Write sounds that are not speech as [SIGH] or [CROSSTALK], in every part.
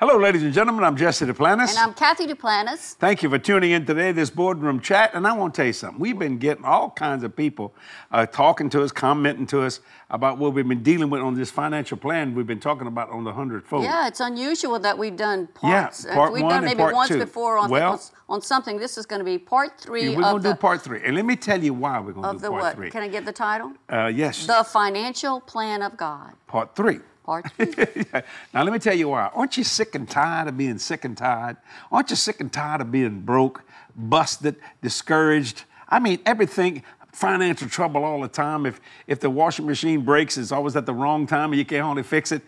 Hello, ladies and gentlemen. I'm Jesse Duplantis. And I'm Cathy Duplantis. Thank you for tuning in today, this boardroom chat. And I want to tell you something. We've been getting all kinds of people uh, talking to us, commenting to us about what we've been dealing with on this financial plan we've been talking about on the hundredfold. Yeah, it's unusual that we've done parts. Yeah, part we've one done and maybe part once two. before on, Well- on something. This is going to be part three Yeah, we're going to do part three. And let me tell you why we're going to do part what? three. Can I give the title? Uh, yes, The Financial Plan of God. part three. [LAUGHS] Now let me tell you why. Aren't you sick and tired of being sick and tired? Aren't you sick and tired of being broke, busted, discouraged? I mean, everything financial trouble all the time. If if the washing machine breaks, it's always at the wrong time and you can't hardly fix it.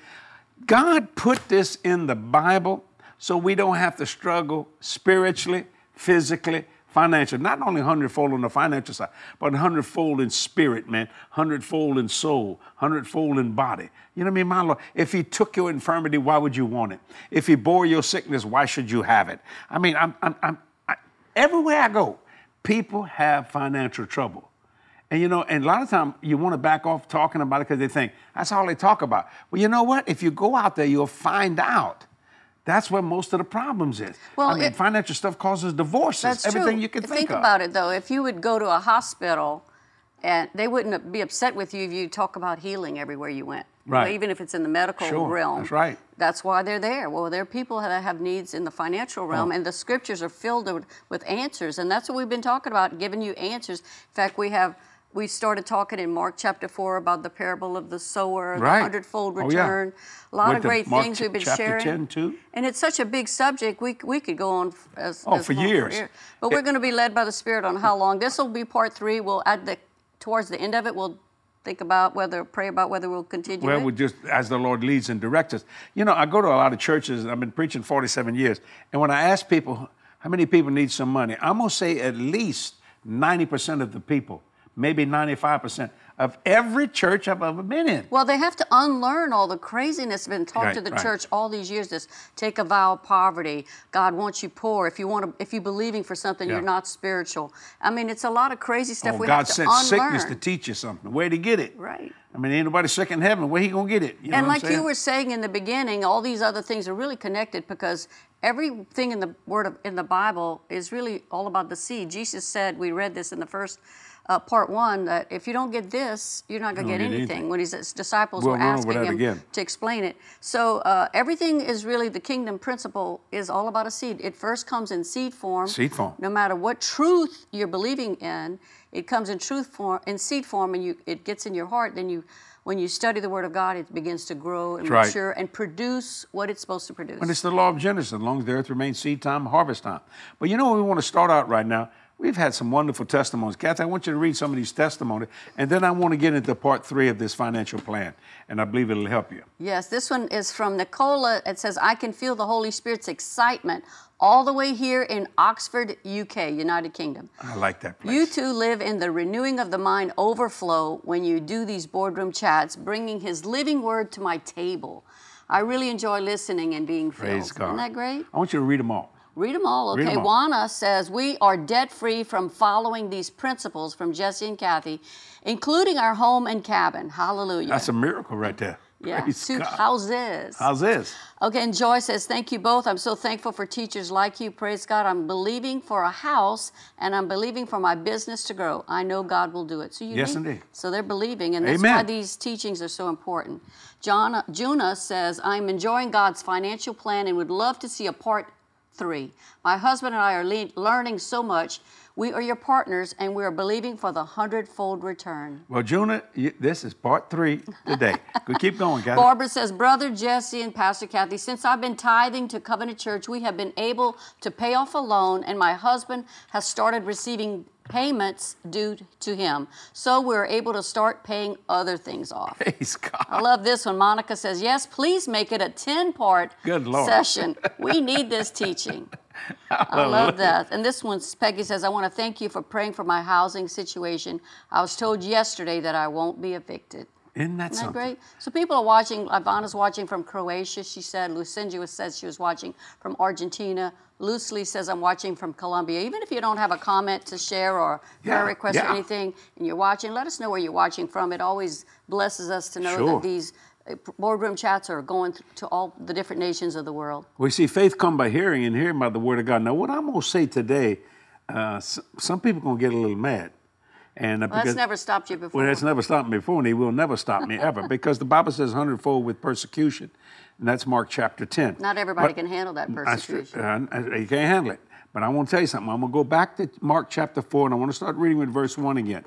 God put this in the Bible so we don't have to struggle spiritually, physically, financially. Not only hundredfold on the financial side, but hundredfold in spirit, man, hundredfold in soul, hundredfold in body. You know what I mean, my Lord? If He took your infirmity, why would you want it? If He bore your sickness, why should you have it? I mean, I'm, I'm, I'm, I, everywhere I go, people have financial trouble. And you know, and a lot of time you want to back off talking about it because they think that's all they talk about. Well, you know what? If you go out there, you'll find out. That's where most of the problems is. Well, I mean, it- financial stuff causes divorces. That's everything true. you can think, think of. Think about it though. If you would go to a hospital, and they wouldn't be upset with you if you talk about healing everywhere you went. Right. even if it's in the medical Sure, realm. that's right. That's why they're there. Well, there are people that have needs in the financial realm, Oh. and the scriptures are filled with answers, and that's what we've been talking about, giving you answers. In fact, we have. We started talking in Mark chapter 4 about the parable of the sower, Right. the hundredfold Oh, yeah. return. A lot Went of great Mark things ch- we've been chapter sharing. 10 too. And it's such a big subject, we, we could go on as, Oh, as for long years. But we're going to be led by the Spirit on how long. This will be part three. We'll add the towards the end of it. We'll think about whether pray about whether we'll continue. Well, it. we just as the Lord leads and directs us. You know, I go to a lot of churches. I've been preaching 47 years, and when I ask people how many people need some money, I'm gonna say at least 90% of the people, maybe 95% of every church I've ever been in. well, they have to unlearn all the craziness been taught Right, to the right. church all these years. This take a vow of poverty. God wants you poor. If you want to, if you're believing for something, Yeah. you're not spiritual. I mean, it's a lot of crazy stuff Oh, we God have to sent unlearn. sickness to teach you something. Where'd he get it? Right. I mean, ain't nobody sick in heaven. Where he gonna get it? You know and what I'm like you were saying in the beginning, all these other things are really connected because everything in the word of, in the Bible is really all about the seed. Jesus said, we read this in the first uh, part one, that if you don't get this, you're not going to get anything. anything. When his disciples We'll were asking him again. to explain it, so uh, everything is really the kingdom principle is all about a seed. It first comes in seed form. Seed form. No matter what truth you're believing in, it comes in truth form, in seed form, and you it gets in your heart. Then you, when you study the Word of God, it begins to grow and That's right. mature and produce what it's supposed to produce. And it's the law of Genesis. As long as the earth remains seed time, harvest time. But you know, we want to start out right now. We've had some wonderful testimonies. Cathy, I want you to read some of these testimonies, and then I want to get into part three of this financial plan, and I believe it'll help you. Yes, this one is from Nicola. It says, I can feel the Holy Spirit's excitement all the way here in Oxford, UK, United Kingdom. I like that place. You too live in the renewing of the mind overflow when you do these boardroom chats, bringing His living word to my table. I really enjoy listening and being filled. Praise God. Isn't that great? I want you to read them all. Read them all. okay? Okay. 'em all. Juana says, We are debt free from following these principles from Jesse and Cathy, including our home and cabin. Hallelujah. That's a miracle right there. yeah. Praise Two God. houses. How's this? Okay, and Joy says, Thank you both. I'm so thankful for teachers like you. Praise God. I'm believing for a house and I'm believing for my business to grow. I know God will do it. So you Yes, need- indeed. So they're believing, and that's why these teachings are so important. John, Juna says, I'm enjoying God's financial plan and would love to see a part three. My husband and I are le- learning so much. We are your partners and we are believing for the hundredfold return. Well, Juna, you, this is part three today. [LAUGHS] Keep going, guys. Barbara says, Brother Jesse and Pastor Cathy, since I've been tithing to Covenant Church, we have been able to pay off a loan, and my husband has started receiving payments due to him. So we're able to start paying other things off. [LAUGHS] Praise God. I love this one. Monica says, Yes, please make it a 10 part session. We need this teaching. [LAUGHS] I love that. And this one, Peggy says, I want to thank you for praying for my housing situation. I was told yesterday that I won't be evicted. Isn't that Isn't that something? great? So people are watching. Ivana's watching from Croatia. She said. Lucinda says she was watching from Argentina. Lucy says I'm watching from Colombia. Even if you don't have a comment to share or prayer Yeah, request or anything, and you're watching, let us know where you're watching from. It always blesses us to know Sure. that these boardroom chats are going to all the different nations of the world. We see faith come by hearing and hearing by the word of God. Now, what I'm going to say today, uh, some people are going to get a little mad. And uh, Well, that's never stopped you before. Well, that's never stopped me before, and he will never stop me ever, because the Bible says hundredfold with persecution, and that's Mark chapter 10. Not everybody But- can handle that true. persecution. Uh, you can't handle it. But I want to tell you something. I'm going to go back to Mark chapter 4, and I want to start reading with verse 1 again.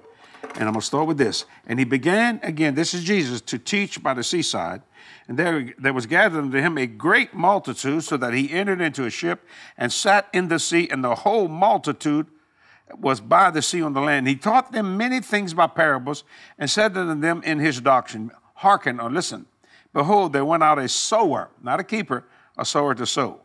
And I'm going to start with this. And he began, again, this is Jesus, to teach by the seaside. And there, there was gathered unto him a great multitude, so that he entered into a ship and sat in the sea, and the whole multitude was by the sea on the land. He taught them many things by parables, and said unto them in his doctrine, Hearken or listen. Behold, there went out a sower, not a keeper, a sower to sow.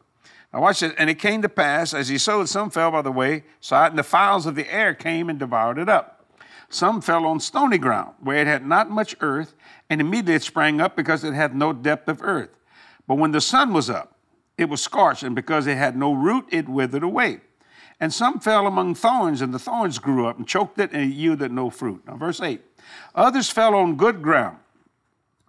Now watch this. And it came to pass, as he sowed, some fell by the way side, and the fowls of the air came and devoured it up. Some fell on stony ground, where it had not much earth, and immediately it sprang up because it had no depth of earth. But when the sun was up, it was scorched, and because it had no root, it withered away. And some fell among thorns, and the thorns grew up and choked it, and it yielded no fruit. Now, verse 8 Others fell on good ground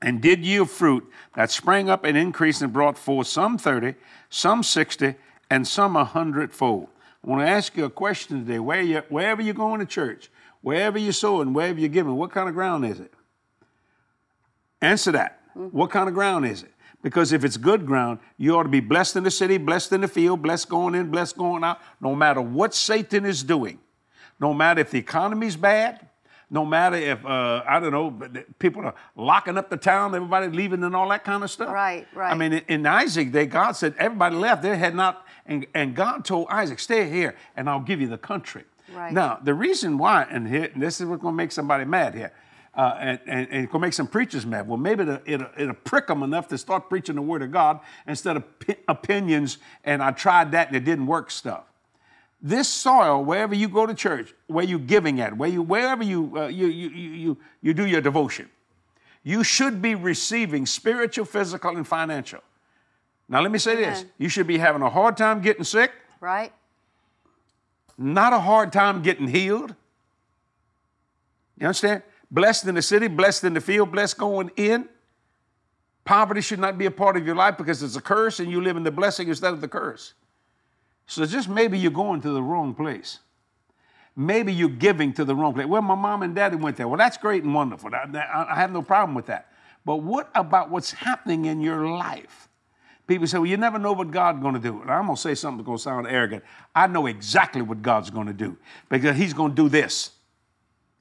and did yield fruit that sprang up and increased and brought forth some 30, some 60, and some a hundredfold. I want to ask you a question today. Where you, wherever you're going to church, wherever you're sowing, wherever you're giving, what kind of ground is it? Answer that. Hmm. What kind of ground is it? Because if it's good ground, you ought to be blessed in the city, blessed in the field, blessed going in, blessed going out, no matter what Satan is doing. No matter if the economy's bad, no matter if, uh, I don't know, people are locking up the town, everybody leaving and all that kind of stuff. Right, right. I mean, in- Isaac, they, God said everybody left. They had not, and, and God told Isaac, stay here and I'll give you the country. Right. Now, the reason why, and, here, and this is what's going to make somebody mad here, uh, and, and, and going make some preachers mad. Well, maybe it'll, it'll, it'll prick them enough to start preaching the word of God instead of pi- opinions, and I tried that and it didn't work stuff. This soil, wherever you go to church, where you're giving at, where you, wherever you, uh, you, you, you, you, you do your devotion, you should be receiving spiritual, physical, and financial. Now, let me say this you should be having a hard time getting sick, right? not a hard time getting healed. You understand? Blessed in the city, blessed in the field, blessed going in. Poverty should not be a part of your life because it's a curse and you live in the blessing instead of the curse. So just maybe you're going to the wrong place. Maybe you're giving to the wrong place. Well, my mom and daddy went there. Well, that's great and wonderful. I, have no problem with that. But what about what's happening in your life? People say, well, you never know what God's going to do. And I'm going to say something that's going to sound arrogant. I know exactly what God's going to do because He's going to do this.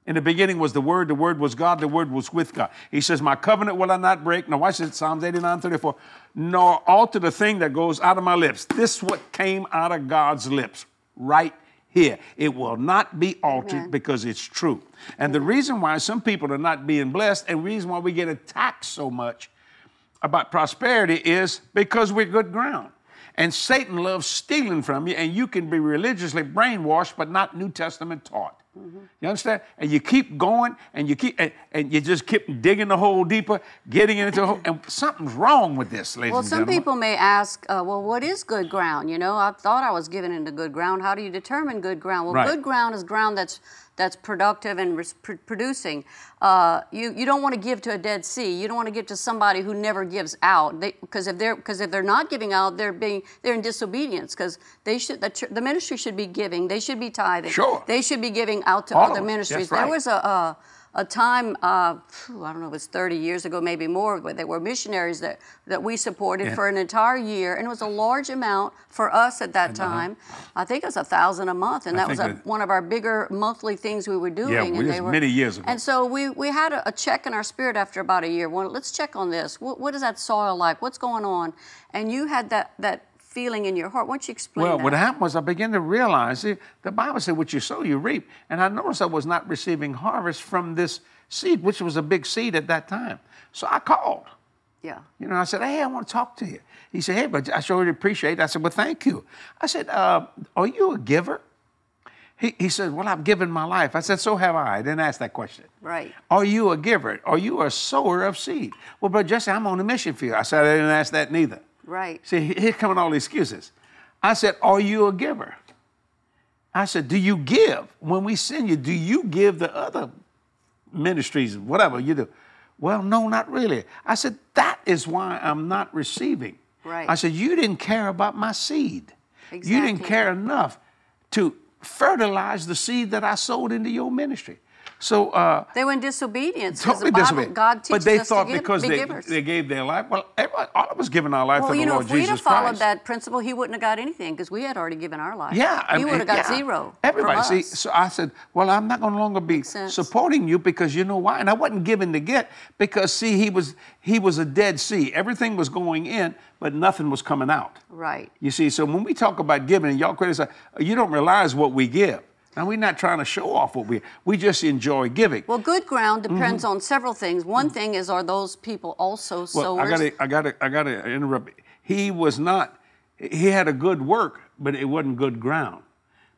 In the beginning was the Word, the Word was God, the Word was with God. He says, My covenant will I not break. Now, watch this Psalms 89 34. Nor alter the thing that goes out of my lips. This is what came out of God's lips right here. It will not be altered Amen. because it's true. And the reason why some people are not being blessed and reason why we get attacked so much about prosperity is because we're good ground. And Satan loves stealing from you, and you can be religiously brainwashed, but not New Testament taught. You understand? And you keep going, and you keep, and, and you just keep digging the hole deeper, getting into the hole, and something's wrong with this, ladies Well, and gentlemen. Well, some people may ask, uh, well, what is good ground? You know, I thought I was given into good ground. How do you determine good ground? Well, Right. good ground is ground that's that's productive and producing. Uh, you you don't want to give to a dead sea. You don't want to give to somebody who never gives out. Because if they're because if they're not giving out, they're being they're in disobedience. Because they should the, the ministry should be giving. They should be tithing. Sure. They should be giving out to All other ministries. Right. There was a. a a time, uh, phew, I don't know, it was 30 years ago, maybe more, but there were missionaries that, that we supported Yeah. for an entire year, and it was a large amount for us at that time. I think it was a thousand a month, and I that was a, one of our bigger monthly things we were doing. well, and they were many years ago. And so we, we had a, a check in our spirit after about a year. Well, let's check on this. What, what is that soil like? What's going on? And you had that that feeling in your heart. Why don't you explain Well, that? what happened was I began to realize see, the Bible said, "What you sow, you reap." And I noticed I was not receiving harvest from this seed, which was a big seed at that time. So I called. yeah. You know, I said, "Hey, I want to talk to you." He said, "Hey, but I sure appreciate." it. I said, "Well, thank you." I said, uh, "Are you a giver?" He, he said, "Well, I've given my life." I said, "So have I." I didn't ask that question. Right. Are you a giver? Are you a sower of seed? Well, but Jesse, I'm on a mission field. I said, I didn't ask that neither. Right. See, here coming all the excuses. I said, Are you a giver? I said, Do you give? When we send you, do you give the other ministries, whatever you do? Well, no, not really. I said, That is why I'm not receiving. Right. I said, You didn't care about my seed. You didn't care enough to fertilize the seed that I sowed into your ministry. So, uh, They were in disobedience. totally the disobedient. God but they us thought to give, because be they, givers. they gave their life, well, all of us giving our life well, to you the know, Lord if we'd have followed Christ. that principle, he wouldn't have got anything because we had already given our life. Yeah, I he mean, would have got yeah. zero. Everybody, see, so I said, well, I'm not going to longer be supporting you because you know why? And I wasn't given to get because see, he was he was a dead sea. Everything was going in, but nothing was coming out. right. You see, so when we talk about giving, and y'all criticize, you don't realize what we give. Now we're not trying to show off what we we just enjoy giving. Well, good ground depends on several things. One thing is, are those people also Mm-hmm. Well, sowers? I gotta, I gotta, I gotta interrupt. He was not. He had a good work, but it wasn't good ground,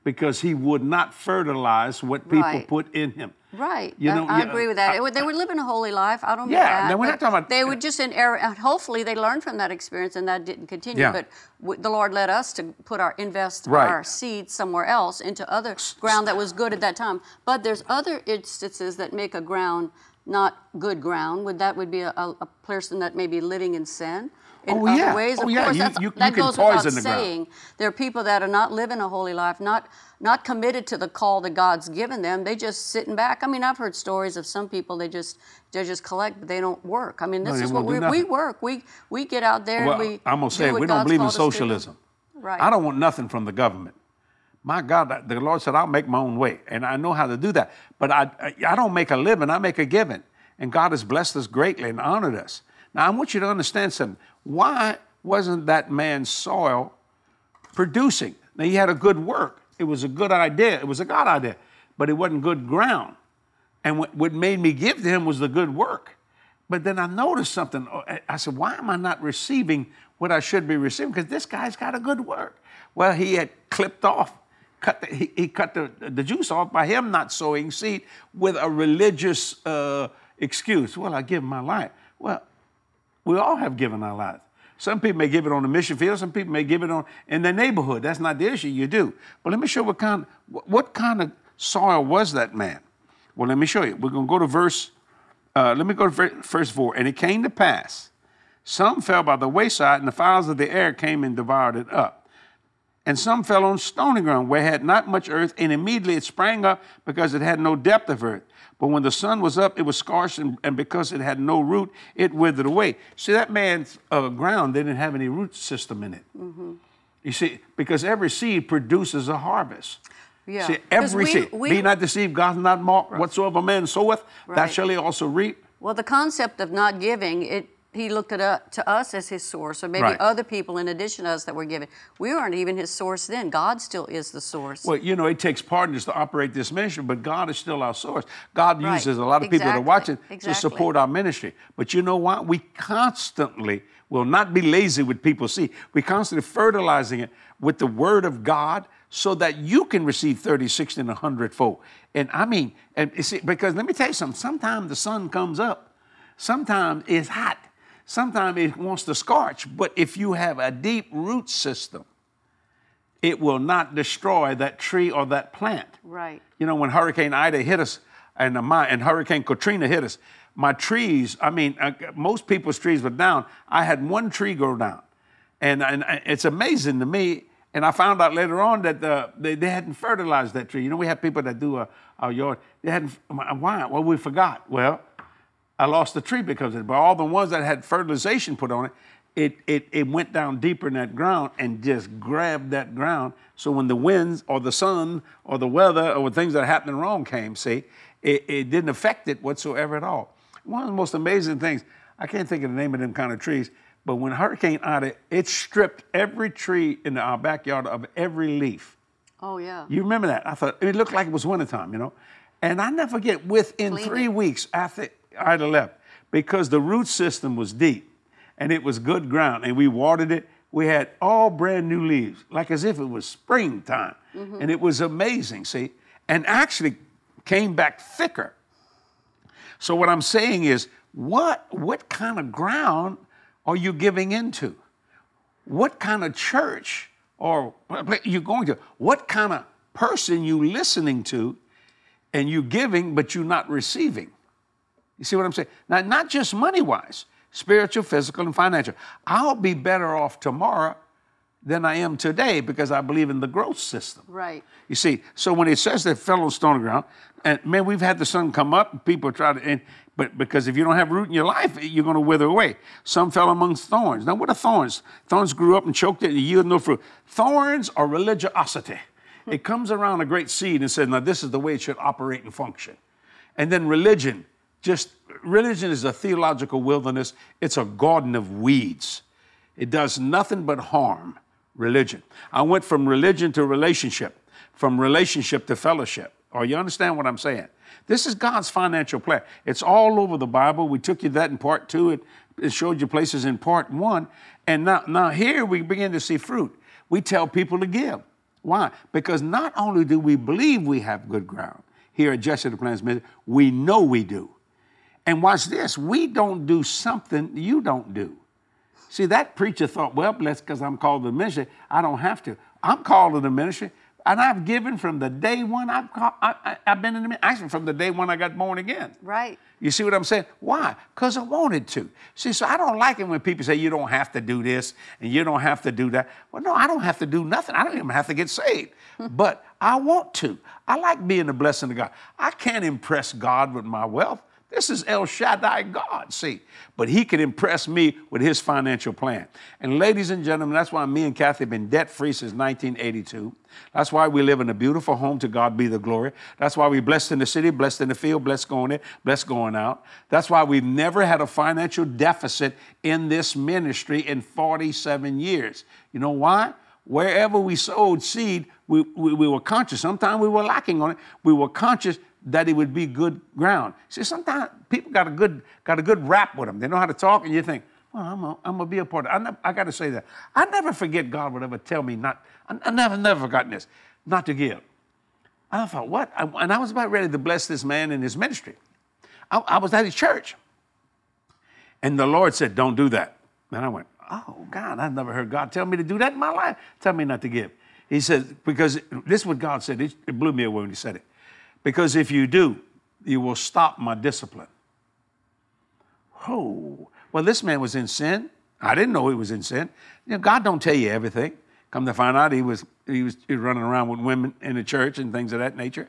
because he would not fertilize what people Right. put in him. Right. You I- know, I, yeah, agree with that. I- they were living a holy life. I don't Yeah, get that. no, we're not talking about- They were just in error. And hopefully, they learned from that experience, and that didn't continue. Yeah. But w- the Lord led us to put our invest Right. our seed somewhere else into other ground that was good at that time. But there's other instances that make a ground not good ground. Would that would be a, a, a person that may be living in sin? In Oh, other yeah. ways, Oh, of yeah. course, You- you- you that can goes without the ground. saying. There are people that are not living a holy life, not not committed to the call that God's given them. They just sitting back. I mean, I've heard stories of some people they just they just collect, but they don't work. I mean, this they is what we we work. We we get out there Well, and we. I'm gonna say we don't God's believe in called us to do. socialism. Right. I don't want nothing from the government. My God, the Lord said, I'll make my own way, and I know how to do that. But I, I don't make a living, I make a giving. And God has blessed us greatly and honored us. Now, I want you to understand something. Why wasn't that man's soil producing? Now, he had a good work. It was a good idea. It was a God idea, but it wasn't good ground. And what, made me give to him was the good work. But then I noticed something. Oh, I- I said, why am I not receiving what I should be receiving? Because this guy's got a good work. Well, he had clipped off, cut the, he, he cut the, the juice off by him not sowing seed with a religious uh, excuse. Well, I give my life. Well, we all have given our lives. Some people may give it on the mission field. Some people may give it on in their neighborhood. That's not the issue. You do. But let me show what kind. What, kind of soil was that man? Well, let me show you. We're going to go to verse. Uh, let me go to ver- verse four. And it came to pass, some fell by the wayside, and the fowls of the air came and devoured it up. And some fell on stony ground where it had not much earth, and immediately it sprang up because it had no depth of earth. But when the sun was up, it was scorched, and, and because it had no root, it withered away. See, that man's uh, ground didn't have any root system in it. You see, because every seed produces a harvest. Yeah. See, every we- seed. we- Be not deceived, God not mocked. Whatsoever man soweth, that shall he also reap. Well, the concept of not giving, it he looked at uh, to us as his source, or maybe Right. other people in addition to us that were given. We weren't even his source then. God still is the source. Well, you know, it takes partners to operate this ministry, but God is still our source. God Right. uses a lot of people that are Exactly. watching to support our ministry. But you know what? We constantly will not be lazy with people. See, we constantly fertilizing it with the word of God so that you can receive 30, 60, and 100 fold. And I mean, and see, because let me tell you something, sometimes the sun comes up, sometimes it's hot, sometimes it wants to scorch. But if you have a deep root system, it will not destroy that tree or that plant. right. You know, when Hurricane Ida hit us and, my, and Hurricane Katrina hit us, my trees, I mean, uh, most people's trees were down. I had one tree go down. And, and it's amazing to me. And I found out later on that uh, they, they hadn't fertilized that tree. You know, we have people that do a, our yard. They hadn't, why? Well, we forgot. Well, I lost the tree because of it. But all the ones that had fertilization put on it, it, it, it went down deeper in that ground and just grabbed that ground. So when the winds or the sun or the weather or things that are happening wrong came, see, it, it didn't affect it whatsoever at all. One of the most amazing things, I can't think of the name of them kind of trees, but when Hurricane Ida, it stripped every tree in our backyard of every leaf. Oh yeah. You remember that? I thought it looked like it was wintertime, you know. And I never forget, within Cleaned three it. weeks after Ida left, because the root system was deep and it was good ground, and we watered it, we had all brand new leaves, like as if it was springtime. Mm-hmm. And it was amazing, see? And actually came back thicker. So what I'm saying is, what what kind of ground are you giving into? What kind of church or you're going to? What kind of person you listening to, and you giving but you're not receiving? You see what I'm saying? Now, not just money wise, spiritual, physical, and financial. I'll be better off tomorrow than I am today because I believe in the growth system. Right. You see, so when it says that fell on stony ground, and man, we've had the sun come up, and people try to, and, but because if you don't have root in your life, you're going to wither away. Some fell amongst thorns. Now, what are thorns? Thorns grew up and choked it and yielded no fruit. Thorns are religiosity. It comes around a great seed and says, now this is the way it should operate and function. And then religion, just religion is a theological wilderness. It's a garden of weeds. It does nothing but harm. Religion. I went from religion to relationship, from relationship to fellowship. Or you understand what I'm saying? This is God's financial plan. It's all over the Bible. We took you that in part two. It, it showed you places in part one. And now, now here we begin to see fruit. We tell people to give. Why? Because not only do we believe we have good ground here at Jesse Duplantis Ministry, we know we do. And watch this, we don't do something you don't do. See, that preacher thought, well, blessed because I'm called to the ministry, I don't have to. I'm called to the ministry, and I've given from the day one I've, called, I, have been in the ministry, actually from the day when I got born again. Right. You see what I'm saying? Why? Because I wanted to. See, so I don't like it when people say you don't have to do this and you don't have to do that. Well, no, I don't have to do nothing. I don't even have to get saved. [LAUGHS] but I want to. I like being a blessing to God. I can't impress God with my wealth. This is El Shaddai God, see. But he can impress me with his financial plan. And ladies and gentlemen, that's why me and Cathy have been debt free since 1982. That's why we live in a beautiful home. To God be the glory. That's why we're blessed in the city, blessed in the field, blessed going in, blessed going out. That's why we've never had a financial deficit in this ministry in 47 years. You know why? Wherever we sowed seed, we, we, we were conscious. Sometimes we were lacking on it. We were conscious that it would be good ground. See, sometimes people got a good got a good rap with them. They know how to talk, and you think, well, I'm gonna, I'm gonna be a part of. It. I, I got to say that. I never forget God would ever tell me not. I, I never never forgotten this, not to give. I thought, what? I, and I was about ready to bless this man in his ministry. I, I was at his church, and the Lord said, "Don't do that." And I went, "Oh God, I've never heard God tell me to do that in my life. Tell me not to give." He said, because this is what God said. It, it blew me away when he said it. Because if you do, you will stop my discipline. Oh, well, this man was in sin. I didn't know he was in sin. You know, God don't tell you everything. Come to find out, he was, he was he was running around with women in the church and things of that nature.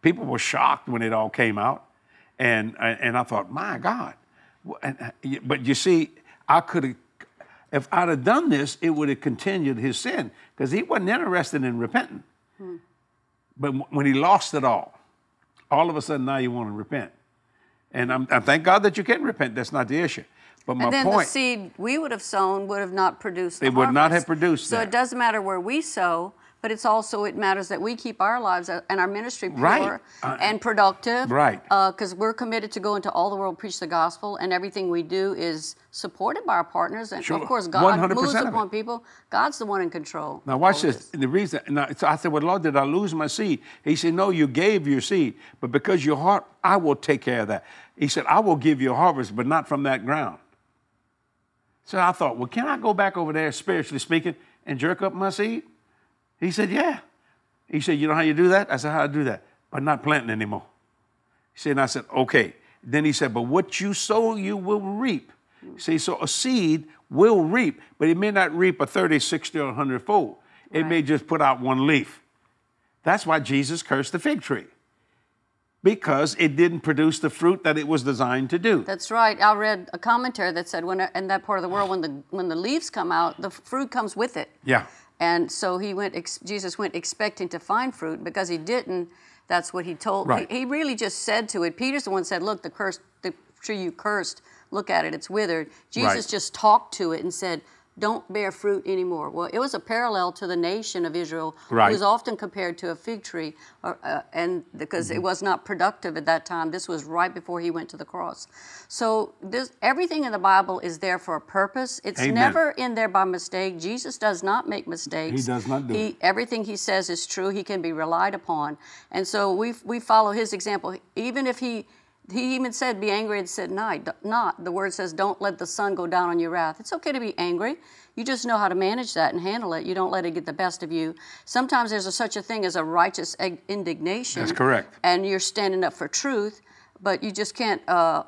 People were shocked when it all came out, and and I thought, my God. But you see, I could have, if I'd have done this, it would have continued his sin because he wasn't interested in repenting. Hmm. But when he lost it all, all of a sudden now you want to repent. And I'm, I thank God that you can repent. That's not the issue. But my and then point, the seed we would have sown would have not produced. It would not have produced. So that. it doesn't matter where we sow, but it's also it matters that we keep our lives and our ministry pure right. uh, and productive. Right. Because uh, we're committed to go into all the world, preach the gospel, and everything we do is supported by our partners. And sure. of course, God moves upon people. God's the one in control. Now watch this. this. The reason now, so I said, "Well, Lord, did I lose my seed?" He said, "No, you gave your seed, but because your heart, I will take care of that." He said, "I will give you a harvest, but not from that ground." So I thought, well, can I go back over there, spiritually speaking, and jerk up my seed? He said, Yeah. He said, You know how you do that? I said, How I do that? By not planting anymore. He said, and I said, Okay. Then he said, But what you sow, you will reap. See, so a seed will reap, but it may not reap a 30, 60, or 100 fold. It right. may just put out one leaf. That's why Jesus cursed the fig tree. Because it didn't produce the fruit that it was designed to do. That's right. I read a commentary that said when in that part of the world, when the when the leaves come out, the fruit comes with it. Yeah. And so he went. Ex- Jesus went expecting to find fruit because he didn't. That's what he told. Right. He, he really just said to it. Peter's the one said, "Look, the cursed, the tree you cursed. Look at it; it's withered." Jesus Right. just talked to it and said, "Don't bear fruit anymore." Well, it was a parallel to the nation of Israel, Right. who was often compared to a fig tree, or, uh, and because Mm-hmm. it was not productive at that time. This was right before he went to the cross. So this everything in the Bible is there for a purpose. It's Amen. never in there by mistake. Jesus does not make mistakes. He does not do He, it. everything he says is true. He can be relied upon, and so we we follow his example. Even if he he even said, "Be angry and sin night." Not the word says, "Don't let the sun go down on your wrath." It's okay to be angry. You just know how to manage that and handle it. You don't let it get the best of you. Sometimes there's a, such a thing as a righteous indignation. That's correct. And you're standing up for truth. but you just can't uh,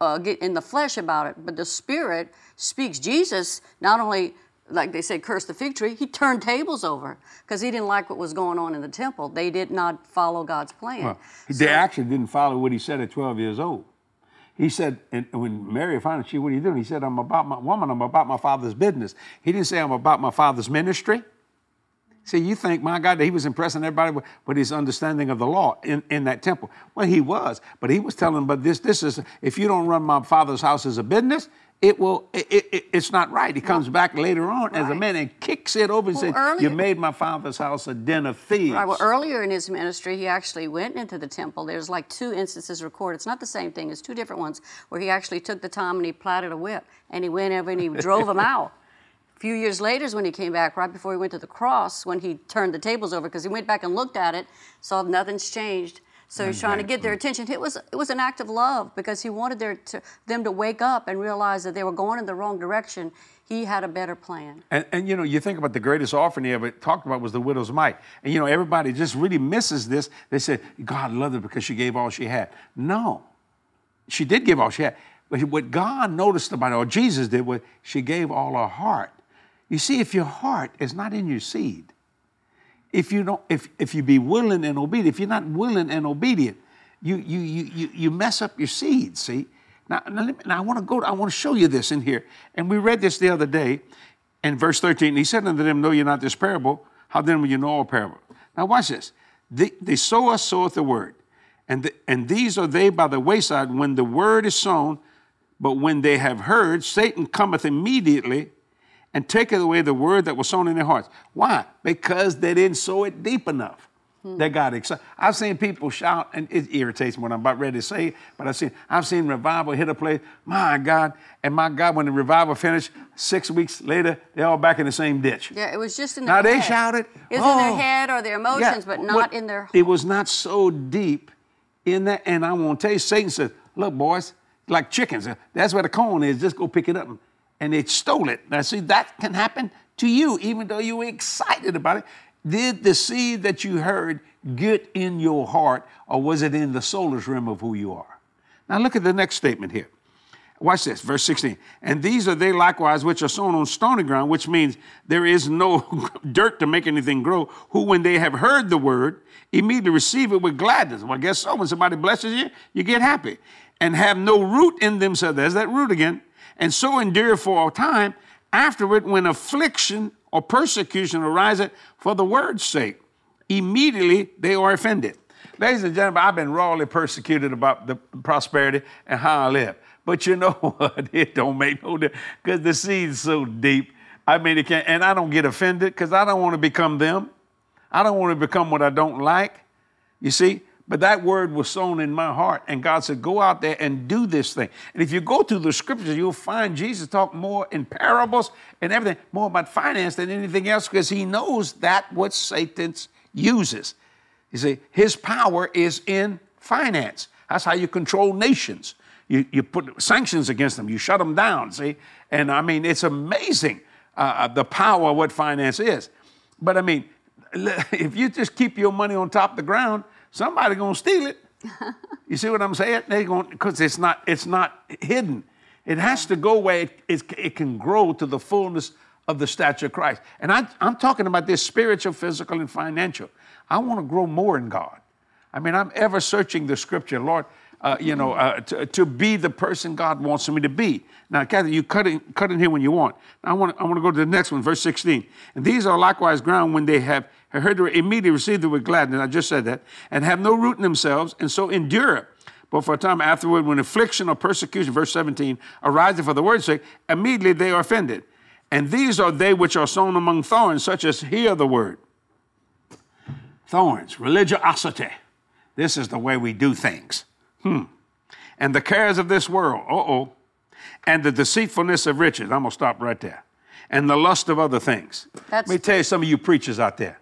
uh, get in the flesh about it. But the Spirit speaks. Jesus not only like they said, curse the fig tree. He turned tables over because he didn't like what was going on in the temple. They did not follow God's plan. Well, they actually didn't follow what he said at 12 years old. He said, and when Mary found she, what are you doing? He said, I'm about my woman, I'm about my father's business. He didn't say I'm about my father's ministry. See, you think, my God, that he was impressing everybody with, with his understanding of the law in, in that temple. Well, he was, but he was telling them, but this, this is, if you don't run my father's house as a business, it will it, it, it's not right. He comes back later on right. as a man and kicks it over and well, says, earlier, "You made my father's house a den of thieves." Right. Well, earlier in his ministry, he actually went into the temple. There's like two instances recorded. It's not the same thing. It's two different ones where he actually took the time and he platted a whip and he went over and he drove them out. A few years later is when he came back, right before he went to the cross, when he turned the tables over, because he went back and looked at it, saw nothing's changed. So he's trying to get their mm. attention. It was it was an act of love because he wanted their to, them to wake up and realize that they were going in the wrong direction. He had a better plan. And, and you know, you think about the greatest offering he ever talked about was the widow's mite. And you know, everybody just really misses this. They said God loved her because she gave all she had. No, she did give all she had. But what God noticed about her, or Jesus did, was she gave all her heart. You see, if your heart is not in your seed, if you don't, if, if you be willing and obedient, if you're not willing and obedient, you, you, you, you, mess up your seed, see? Now, now, now I want to go, I want to show you this in here. And we read this the other day in verse 13. He said unto them, Know you not this parable? How then will you know all parable? Now watch this. The, the sower soweth the word. And, the, and these are they by the wayside when the word is sown, but when they have heard, Satan cometh immediately and taketh away the word that was sown in their hearts. Why? Because they didn't sow it deep enough. Hmm. They got excited. I've seen people shout, and it irritates me when I'm about ready to say it, but I've seen, I've seen revival hit a place, my God, and my God, when the revival finished, six weeks later, they're all back in the same ditch. Yeah, it was just in their now head. they shouted. It's oh. in their oh. head or their emotions, yeah, but not in their heart. It was not so deep in that, and I want to tell you, Satan said, look, boys, like chickens, that's where the corn is, just go pick it up and they stole it. Now, see, that can happen to you, even though you were excited about it. Did the seed that you heard get in your heart, or was it in the soulless realm of who you are? Now, look at the next statement here. Watch this, verse 16. And these are they likewise which are sown on stony ground, which means there is no [LAUGHS] dirt to make anything grow, who, when they have heard the word, immediately receive it with gladness. Well, guess so. When somebody blesses you, you get happy. And have no root in themselves. There's that root again and so endure for a time. Afterward, when affliction or persecution arises for the word's sake, immediately they are offended. Ladies and gentlemen, I've been rawly persecuted about the prosperity and how I live. But you know [LAUGHS] what? It don't make no difference because the seed's so deep. I mean, it can't, and I don't get offended because I don't want to become them. I don't want to become what I don't like. You see? But that word was sown in my heart, and God said, Go out there and do this thing. And if you go through the scriptures, you'll find Jesus talk more in parables and everything, more about finance than anything else, because he knows that what Satan uses. You see, his power is in finance. That's how you control nations. You, you put sanctions against them, you shut them down, see? And I mean, it's amazing uh, uh the power of what finance is. But I mean, [LAUGHS] if you just keep your money on top of the ground, somebody gonna steal it. [LAUGHS] you see what I'm saying? They going because it's not it's not hidden. It has to go where it, it, it, can grow to the fullness of the stature of Christ. And I, I'm talking about this spiritual, physical, and financial. I want to grow more in God. I mean, I'm ever searching the scripture, Lord, uh, you know, uh, to, to, be the person God wants me to be. Now, Cathy, you cut in, cut in here when you want. Now, I want, I want to go to the next one, verse 16. And these are likewise ground when they have heard to immediately receive it with gladness. I just said that. And have no root in themselves, and so endure it. But for a time afterward, when affliction or persecution, verse 17, arises for the word's sake, immediately they are offended. And these are they which are sown among thorns, such as hear the word. Thorns, religiosity. This is the way we do things. Hmm. And the cares of this world, uh oh, and the deceitfulness of riches. I'm going to stop right there. And the lust of other things. That's... Let me tell you, some of you preachers out there,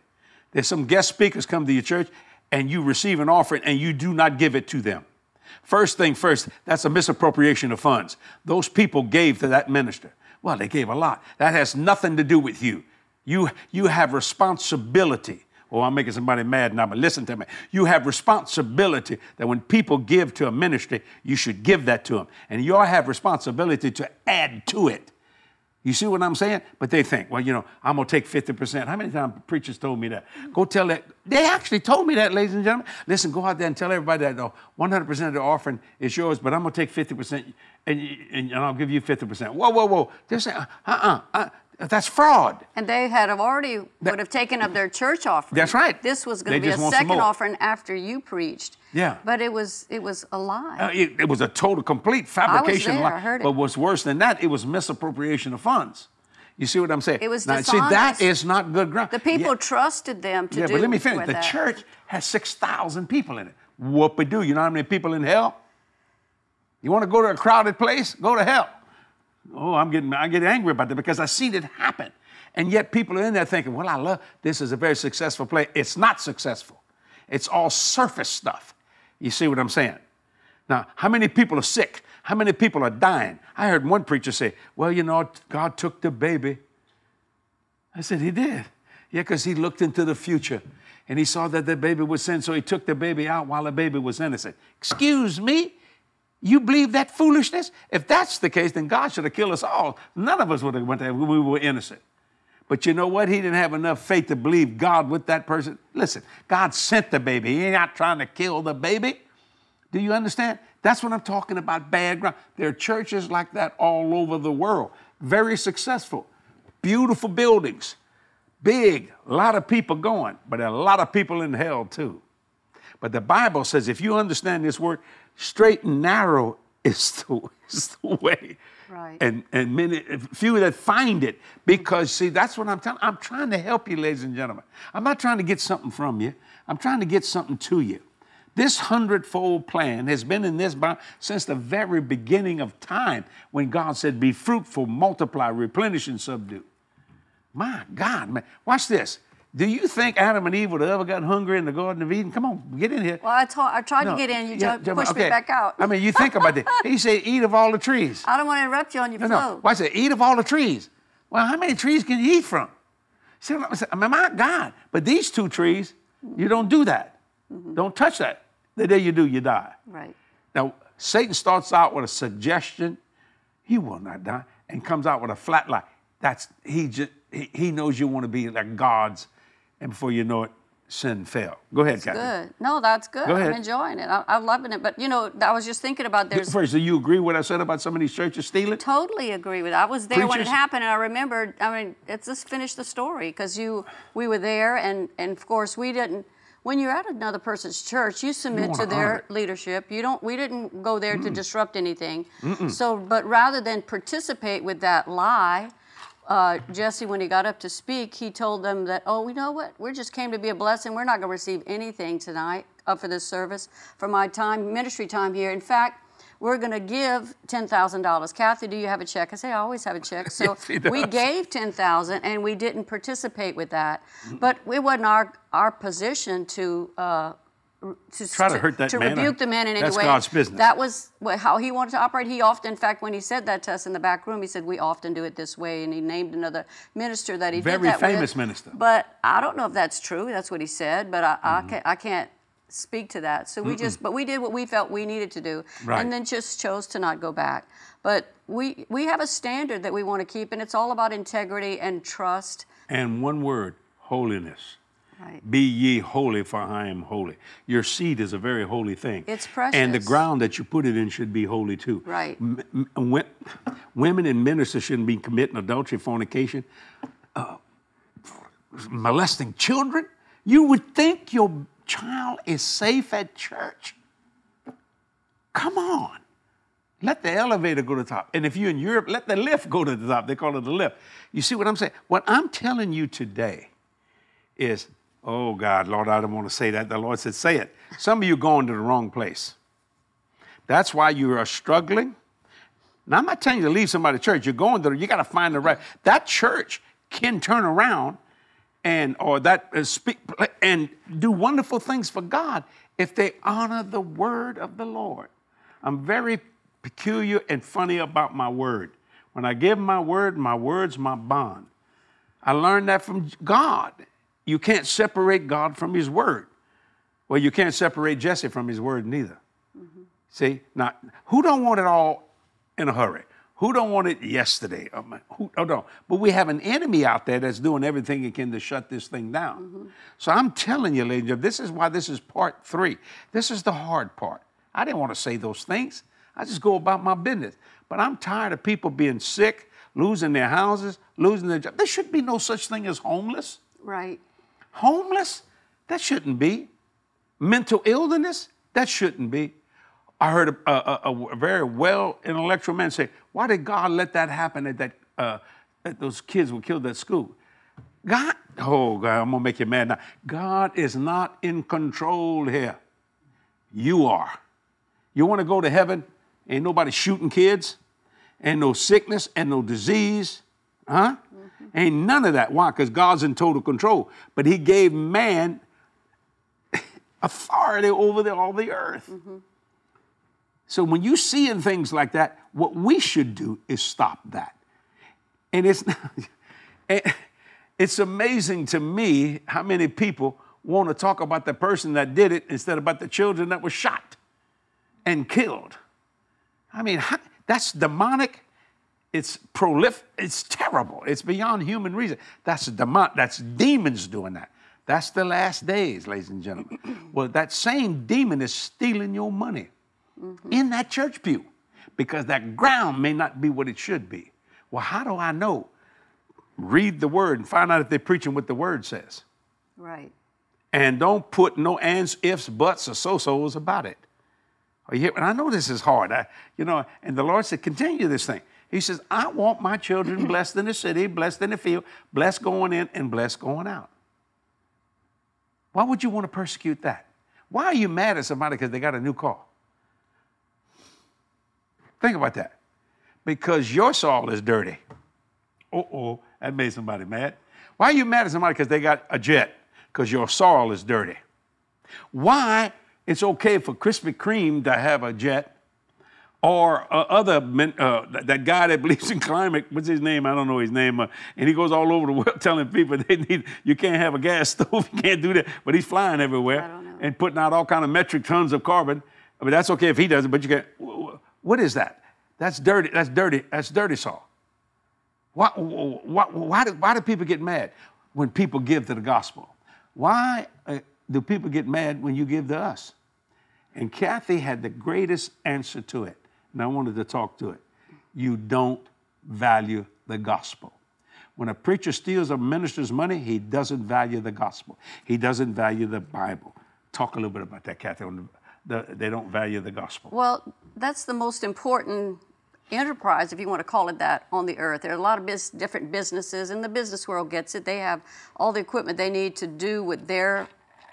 there's some guest speakers come to your church and you receive an offering and you do not give it to them. First thing first, that's a misappropriation of funds. Those people gave to that minister. Well, they gave a lot. That has nothing to do with you. You, you have responsibility Oh, I'm making somebody mad now, but listen to me. You have responsibility that when people give to a ministry, you should give that to them. And you all have responsibility to add to it. You see what I'm saying? But they think, well, you know, I'm going to take 50%. How many times preachers told me that? Go tell that. They actually told me that, ladies and gentlemen. Listen, go out there and tell everybody that no, 100% of the offering is yours, but I'm going to take 50% and, and, and I'll give you 50%. Whoa, whoa, whoa. They're saying, uh-uh, uh, that's fraud. And they had already would have taken up their church offering. That's right. This was going to be a just want some second offering after you preached. Yeah. But it was it was a lie. Uh, it, it was a total, complete fabrication. I was there, lie. I heard it. But what's worse than that, it was misappropriation of funds. You see what I'm saying? It was now, see, that dishonest. is not good ground. the people Yeah. trusted them to Yeah, do Yeah, but let me finish. The that. church has 6,000 people in it. Whoop do. You know how many people in hell? You want to go to a crowded place? Go to hell. Oh, I'm getting, I get angry about that because I seen it happen. And yet people are in there thinking, well, I love, this is a very successful play. It's not successful. It's all surface stuff. You see what I'm saying? Now, how many people are sick? How many people are dying? I heard one preacher say, well, you know, God took the baby I said, He did. Yeah, because he looked into the future and he saw that the baby was sin, so he took the baby out while the baby was innocent. Excuse me? You believe that foolishness? If that's the case, then God should have killed us all. None of us would have went there we were innocent. But you know what? He didn't have enough faith to believe God with that person. Listen, God sent the baby. He ain't not trying to kill the baby. Do you understand? That's what I'm talking about bad ground. There are churches like that all over the world, very successful, beautiful buildings, big, a lot of people going, but a lot of people in hell too. But the Bible says if you understand this word, straight and narrow [LAUGHS] is the, is the way. Right. And and many few that find it because see that's what I'm telling. I'm trying to help you, ladies and gentlemen. I'm not trying to get something from you. I'm trying to get something to you. This hundredfold plan has been in this Bible since the very beginning of time when God said, Be fruitful, multiply, replenish, and subdue. My God, man. Watch this. Do you think Adam and Eve would have ever got hungry in the Garden of Eden? Come on, get in here. Well, I, ta- I tried No, to get in. You yeah, pushed okay. me back out. I mean, you think about it. He said, Eat of all the trees. I don't want to interrupt you on your No, flow. no. I said, Eat of all the trees. Well, how many trees can you eat from? See I'm? I mean, my God. But these two trees, you don't do that. Mm-hmm. Don't touch that. The day you do, you die. Right. Now, Satan starts out with a suggestion, he will not die, and comes out with a flat lie. That's he just he, he knows you want to be like gods, and before you know it, sin fell. Go ahead, Cathy. Good. No, that's good. Go ahead. I'm enjoying it. I, I'm loving it. But you know, I was just thinking about there's First, do you agree with what I said about some of these churches stealing? Totally agree with. I was there when it happened, and I remember. I mean, let's just finish the story because you, we were there, and and of course we didn't. When you're at another person's church, you submit wanna their leadership. You don't. We didn't go there to disrupt anything. So, but rather than participate with that lie. Uh, Jesse, when he got up to speak, he told them that, oh, you know what? We just came to be a blessing. We're not going to receive anything tonight uh, for this service, for my time, ministry time here. In fact, we're going to give $10,000. Cathy, do you have a check? I say, I always have a check. [LAUGHS] So Yes, we gave 10000 and we didn't participate with that. But it wasn't our, our position to. Uh, to, Try to hurt that to man. rebuke the man in any That's way. God's business. That was how he wanted to operate. He often, in fact, when he said that to us in the back room, he said, "We often do it this way," and he named another minister that he Very did that with. famous minister. But I don't know if that's true. That's what he said, but I, Mm-hmm. I, can't, I can't speak to that. So we just, but we did what we felt we needed to do, Right. and then just chose to not go back. But we we have a standard that we want to keep, and it's all about integrity and trust. And one word, holiness. Right. Be ye holy, for I am holy. Your seed is a very holy thing. It's And the ground that you put it in should be holy too. Right. M- m- women and ministers shouldn't be committing adultery, fornication, uh, molesting children. You would think your child is safe at church. Come on. Let the elevator go to the top. And if you're in Europe, let the lift go to the top. They call it the lift. You see what I'm saying? What I'm telling you today is, oh God, Lord, I don't want to say that. The Lord said, say it. Some of you going to the wrong place. That's why you are struggling. Now, I'm not telling you to leave somebody church. You're going there. You got to find the right. That church can turn around and or that uh, speak and do wonderful things for God if they honor the word of the Lord. I'm very peculiar and funny about my word. When I give my word, my word's my bond. I learned that from God. You can't separate God from His Word. Well, you can't separate Jesse from His Word neither. See, now who don't want it all in a hurry? Who don't want it yesterday? Um, who, oh, no. But we have an enemy out there that's doing everything it can to shut this thing down. So I'm telling you, ladies and gentlemen, this is why this is part three. This is the hard part. I didn't want to say those things. I just go about my business. But I'm tired of people being sick, losing their houses, losing their jobs. There should be no such thing as homeless. Right. Homeless? That shouldn't be. Mental illness? That shouldn't be. I heard a, a, a, very well intellectual man say, "Why did God let that happen at that uh, that those kids were killed at school?" God, oh God, I'm gonna make you mad now. God is not in control here. You are. You want to go to heaven? Ain't nobody shooting kids, ain't no sickness, and no disease, huh? Ain't none of that. Why? Because God's in total control. But He gave man [LAUGHS] authority over the, all the earth. So when you see in things like that, what we should do is stop that. And it's [LAUGHS] it's amazing to me how many people want to talk about the person that did it instead about the children that were shot and killed. I mean, that's demonic. It's prolific. It's terrible. It's beyond human reason. That's demon. That's demons doing that. That's the last days, ladies and gentlemen. [CLEARS THROAT] well, that same demon is stealing your money mm-hmm. in that church pew because that ground may not be what it should be. Well, how do I know? Read the word and find out if they're preaching what the word says. Right. And don't put no ands, ifs, buts, or so-sos about it. Are you hear- And I know this is hard. I, you know, and the Lord said, continue this thing. He says, I want my children [CLEARS THROAT] blessed in the city, blessed in the field, blessed going in, and blessed going out. Why would you want to persecute that? Why are you mad at somebody because they got a new car? Think about that. Because your soil is dirty. Uh oh, that made somebody mad. Why are you mad at somebody because they got a jet? Because your soil is dirty. Why it's okay for Krispy Kreme to have a jet or uh, other men, uh, that, guy that [LAUGHS] believes in climate, what's his name? I don't know his name. Uh, and he goes all over the [LAUGHS] world telling people they need, you can't have a gas [LAUGHS] stove, you can't do that. But he's flying everywhere I don't know. and putting out all kind of metric tons of carbon. I mean, that's okay if he does it, but you wh- What is that? That's dirty. That's dirty. That's dirty salt. Why, why, why, do, why do people get mad when people give to the gospel? Why uh, do people get mad when you give to us? And Cathy had the greatest answer to it, and I wanted to talk to it. You don't value the gospel. When a preacher steals a minister's money, he doesn't value the gospel. He doesn't value the Bible. Talk a little bit about that, Cathy. The, the, they don't value the gospel. Well, that's the most important enterprise, if you want to call it that, on the earth. There are a lot of bus- different businesses, and the business world gets it. They have all the equipment they need to do what their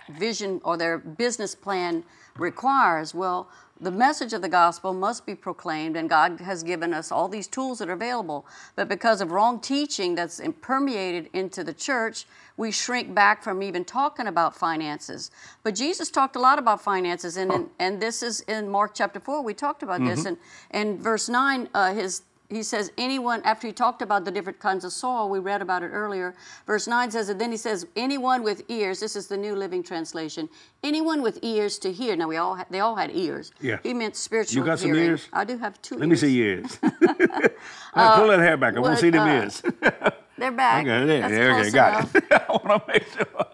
vision or their business plan requires. Well, the message of the gospel must be proclaimed, and God has given us all these tools that are available. But because of wrong teaching that's permeated into the church, we shrink back from even talking about finances. But Jesus talked a lot about finances, and and, and this is in Mark chapter four. We talked about this, and and verse nine, uh, his he says, anyone, after he talked about the different kinds of soil, we read about it earlier. Verse 9 says, and then he says, anyone with ears, this is the New Living Translation, anyone with ears to hear. Now, we all ha- they all had ears. Yes. He meant spiritual You got some ears? I do have two Let me see ears. Now, [LAUGHS] pull that hair back. I want to see them uh, ears. [LAUGHS] They're back. okay, there, That's there, okay, got enough. it. [LAUGHS] I want to make sure.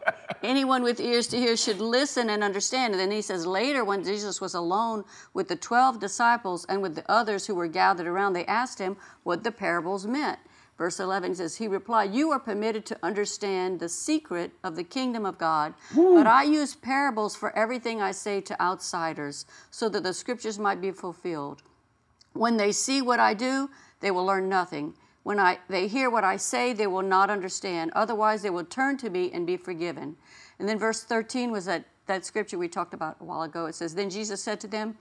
Anyone with ears to hear should listen and understand. And then he says, later, when Jesus was alone with the 12 disciples and with the others who were gathered around, they asked him what the parables meant. Verse 11 says, He replied, You are permitted to understand the secret of the kingdom of God, but I use parables for everything I say to outsiders, so that the scriptures might be fulfilled. When they see what I do, they will learn nothing. When I, they hear what I say, they will not understand. Otherwise, they will turn to me and be forgiven. And then verse 13 was that, that scripture we talked about a while ago. It says, Then Jesus said to them,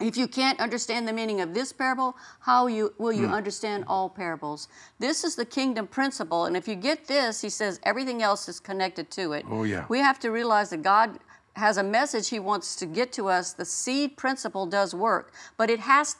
if you can't understand the meaning of this parable, how you, will you hmm. understand all parables? This is the kingdom principle. And if you get this, he says everything else is connected to it. Oh, yeah. We have to realize that God has a message he wants to get to us. The seed principle does work, but it has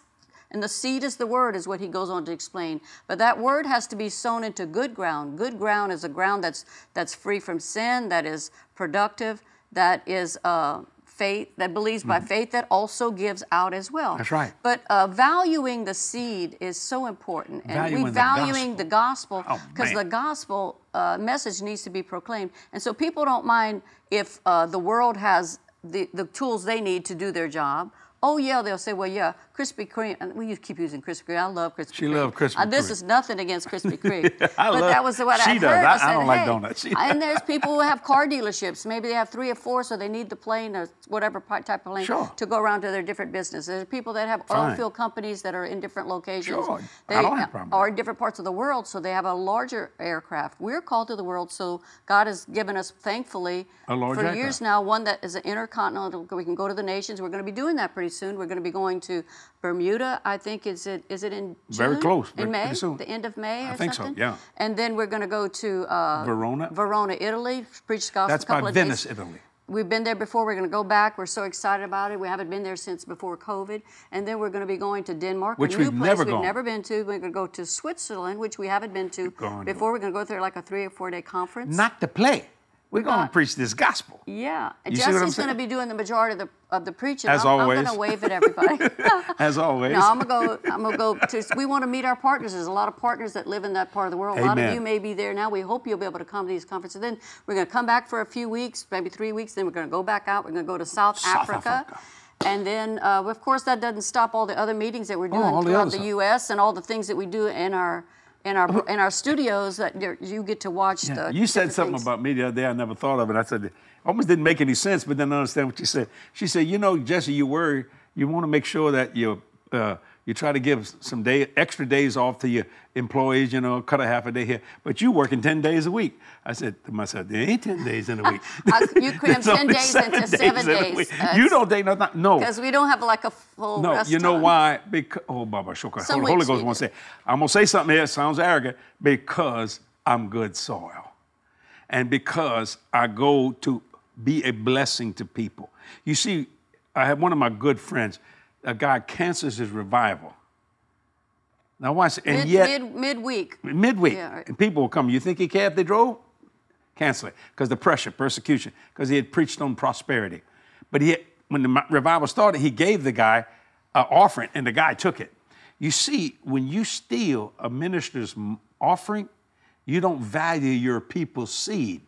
And the seed is the word, is what he goes on to explain. But that word has to be sown into good ground. Good ground is a ground that's that's free from sin, that is productive, that is uh, faith, that believes by faith, that also gives out as well. Mm-hmm. That's right. But uh, valuing the seed is so important, and Valuing we the valuing the gospel Oh, because the gospel uh, message needs to be proclaimed, and so people don't mind if uh, the world has the, the tools they need to do their job. Oh yeah, they'll say, well, yeah, Krispy Kreme. And we keep using Krispy Kreme. I love Krispy She Kreme. loved Krispy Uh, this is nothing against Krispy [LAUGHS] Kreme, I but love- that was what she I does. heard. I- I said, don't like hey. donuts. She- [LAUGHS] and there's people who have car dealerships. Maybe they have three or four, so they need the plane or whatever type of plane Sure. to go around to their different businesses. There's people that have oil field companies that are in different locations. Sure. I They don't have a problem are in different parts of the world, so they have a larger aircraft. We're called to the world, so God has given us, thankfully, for aircraft. years now, one that is an intercontinental. We can go to the nations. We're going to be doing that pretty soon. We're going to be going to Bermuda. I think is it is it in June? Very close, in May, the end of May. I think so, yeah. And then we're going to go to uh, Verona? Verona, Italy. Preach the gospel. That's a couple by of Venice, days. Italy. We've been there before. We're going to go back. We're so excited about it. We haven't been there since before COVID. And then we're going to be going to Denmark, Which a new we've place never we've gone. never been to. We're going to go to Switzerland, which we haven't been to Gone. before. We're going to go there like a three or four day conference. Not to play. We're going to preach this gospel. yeah, You see what I'm Jesse's going to saying? be doing the majority of the of the preaching. As I'm, I'm always. going to wave at everybody. [LAUGHS] As always. No, I'm gonna go. I'm gonna go to. We want to meet our partners. There's a lot of partners that live in that part of the world. A lot of you may be there now. We hope you'll be able to come to these conferences. Then we're gonna come back for a few weeks, maybe three weeks. Then we're gonna go back out. We're gonna go to South, South Africa. And then, uh, of course, that doesn't stop all the other meetings that we're doing Oh, all the throughout other the stuff. U.S. and all the things that we do in our in our in our studios that you get to watch. Yeah, The you said different something things. about me the other day. I never thought of it. I said, almost didn't make any sense, but then I understand what you said. She said, you know, Jesse, you worry. You want to make sure that you uh, you try to give some day extra days off to your employees. You know, cut a half a day here, but you working ten days a week. I said to myself, there ain't ten days in a week. [LAUGHS] You [LAUGHS] cram 10 only days into seven in a days. You don't take nothing. No, because we don't have like a full. no, you know time. why? Because oh, Baba Shoka, Holy, Holy Ghost wants to say, I'm gonna say something here. Sounds arrogant because I'm good soil, and because I go to be a blessing to people. You see, I have one of my good friends. A guy cancels his revival. Now watch, and Mid, yet mid midweek. midweek, Yeah, right. and people will come. You think he care if they drove? Cancel it because the pressure, persecution, because he had preached on prosperity. But he, when the revival started, he gave the guy an offering, and the guy took it. You see, when you steal a minister's offering, you don't value your people's seed.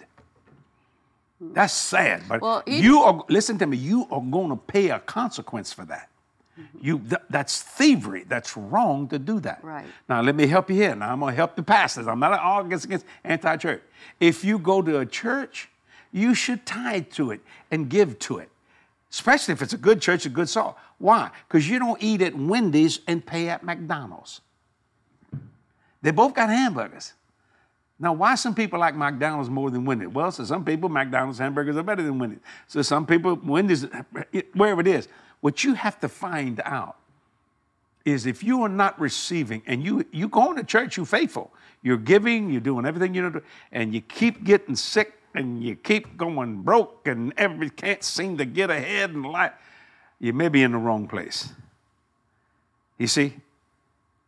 That's sad, but Well, you are. Listen to me. You are going to pay a consequence for that. You th- that's thievery. That's wrong to do that. Right. Now let me help you here. Now I'm gonna help the pastors. I'm not all against, against anti-church. If you go to a church, you should tithe to it and give to it. Especially if it's a good church, a good soul. Why? Because you don't eat at Wendy's and pay at McDonald's. They both got hamburgers. Now, why some people like McDonald's more than Wendy's? Well, so some people, McDonald's hamburgers are better than Wendy's. So some people, Wendy's, wherever it is. What you have to find out is if you are not receiving and you you going to church, you're faithful, you're giving, you're doing everything you know, and you keep getting sick and you keep going broke and every can't seem to get ahead in life, you may be in the wrong place. You see?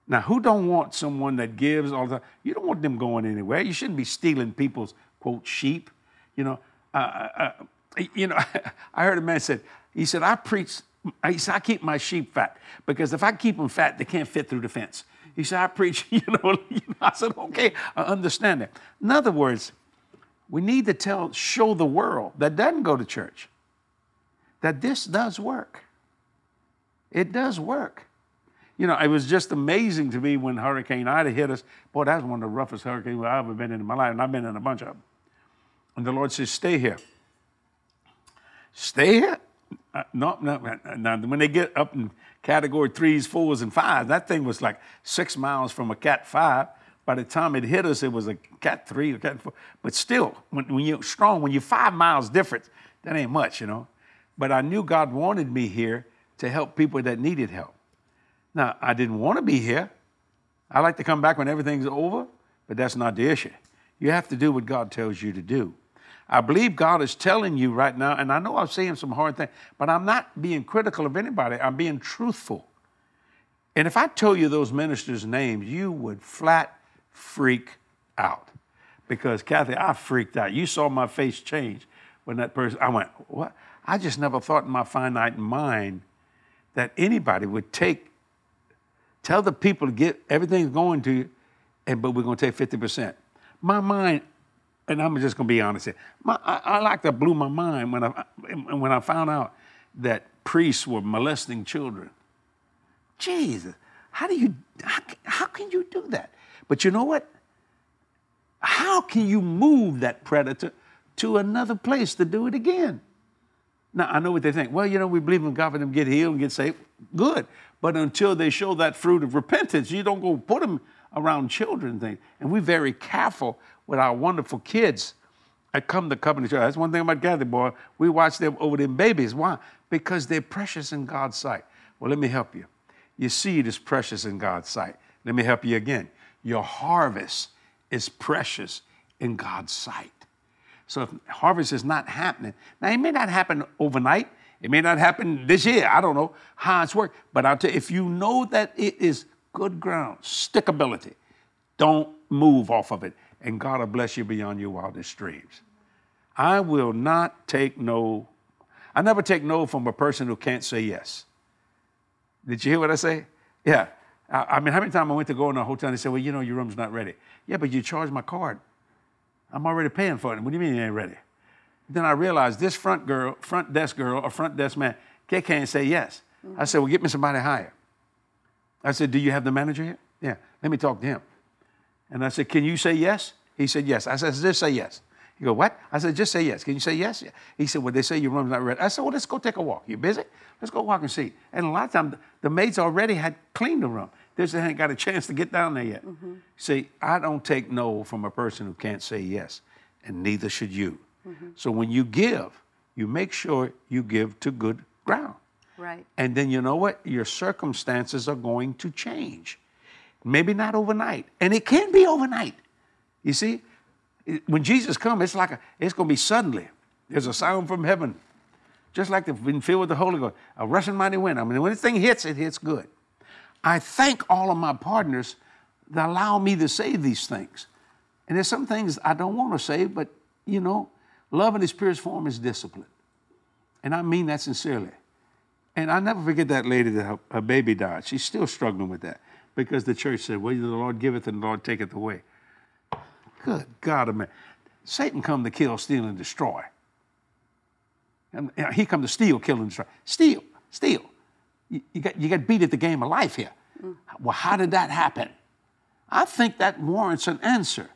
Now, who don't want someone that gives all the time? You don't want them going anywhere. You shouldn't be stealing people's quote sheep. You know, uh, uh, uh, you know. [LAUGHS] I heard a man said he said I preach. He said I keep my sheep fat because if I keep them fat, they can't fit through the fence. He said I preach. [LAUGHS] [LAUGHS] You know, I said okay, I understand that. In other words, we need to tell, show the world that doesn't go to church that this does work. It does work. You know, it was just amazing to me when Hurricane Ida hit us. Boy, that was one of the roughest hurricanes I've ever been in in my life, and I've been in a bunch of them. And the Lord says, "Stay here. Stay here." Uh, no, no. Now, when they get up in category threes, fours, and fives, that thing was like six miles from a Cat five. By the time it hit us, it was a Cat three or Cat four. But still, when, when you're strong, when you're five miles different, that ain't much, you know. But I knew God wanted me here to help people that needed help. Now, I didn't want to be here. I like to come back when everything's over, but that's not the issue. You have to do what God tells you to do. I believe God is telling you right now, and I know I'm saying some hard things, but I'm not being critical of anybody. I'm being truthful. And if I tell you those ministers' names, you would flat freak out. Because, Cathy, I freaked out. You saw my face change when that person, I went, what? I just never thought in my finite mind that anybody would take, tell the people to get everything's going to you, and but we're going to take 50%. My mind, and I'm just to be honest here, my, I, I like that blew my mind when I, when I found out that priests were molesting children. Jesus, how do you, how, how can you do that? But you know what? How can you move that predator to another place to do it again? Now, I know what they think. Well, you know, we believe in God for them get healed and get saved. Good. But until they show that fruit of repentance, you don't go put them around children things. And we're very careful with our wonderful kids that come to Covenant Church. That's one thing about Gather Boy. We watch them over them babies. Why? Because they're precious in God's sight. Well, let me help you. Your seed is precious in God's sight. Let me help you again. Your harvest is precious in God's sight. So if harvest is not happening, now it may not happen overnight. It may not happen this year. I don't know how it's worked. But I'll tell you, if you know that it is good ground, stickability, don't move off of it. And God will bless you beyond your wildest dreams. I will not take no. I never take no from a person who can't say yes. Did you hear what I say? Yeah. I, mean, how many times I went to go in a hotel and they said, well, you know, your room's not ready. Yeah, but you charged my card. I'm already paying for it. What do you mean it ain't ready? Then I realized this front girl, front desk girl, or front desk man, they can't say yes. Mm-hmm. I said, well, get me somebody higher. I said, do you have the manager here? Yeah, let me talk to him. And I said, can you say yes? He said, yes. I said, just say yes. He go, what? I said, just say yes. Can you say yes? He said, well, they say your room's not ready. I said, well, let's go take a walk. You busy? Let's go walk and see. And a lot of times, the maids already had cleaned the room. They just hadn't got a chance to get down there yet. Mm-hmm. See, I don't take no from a person who can't say yes, and neither should you. Mm-hmm. So when you give, you make sure you give to good ground. Right. And then you know what? Your circumstances are going to change. Maybe not overnight. And it can be overnight. You see, when Jesus comes, it's like a, it's going to be suddenly. There's a sound from heaven, just like they've been filled with the Holy Ghost, a rushing mighty wind. I mean, when this thing hits, it hits good. I thank all of my partners that allow me to say these things. And there's some things I don't want to say, but you know, love in its purest form is discipline. And I mean that sincerely. And I never forget that lady that her, her baby died. She's still struggling with that because the church said, well, the Lord giveth and the Lord taketh away. Good God, man. Satan come to kill, steal, and destroy. And he come to steal, kill, and destroy. Steal, steal. You, you, got, you got beat at the game of life here. Mm. Well, how did that happen? I think that warrants an answer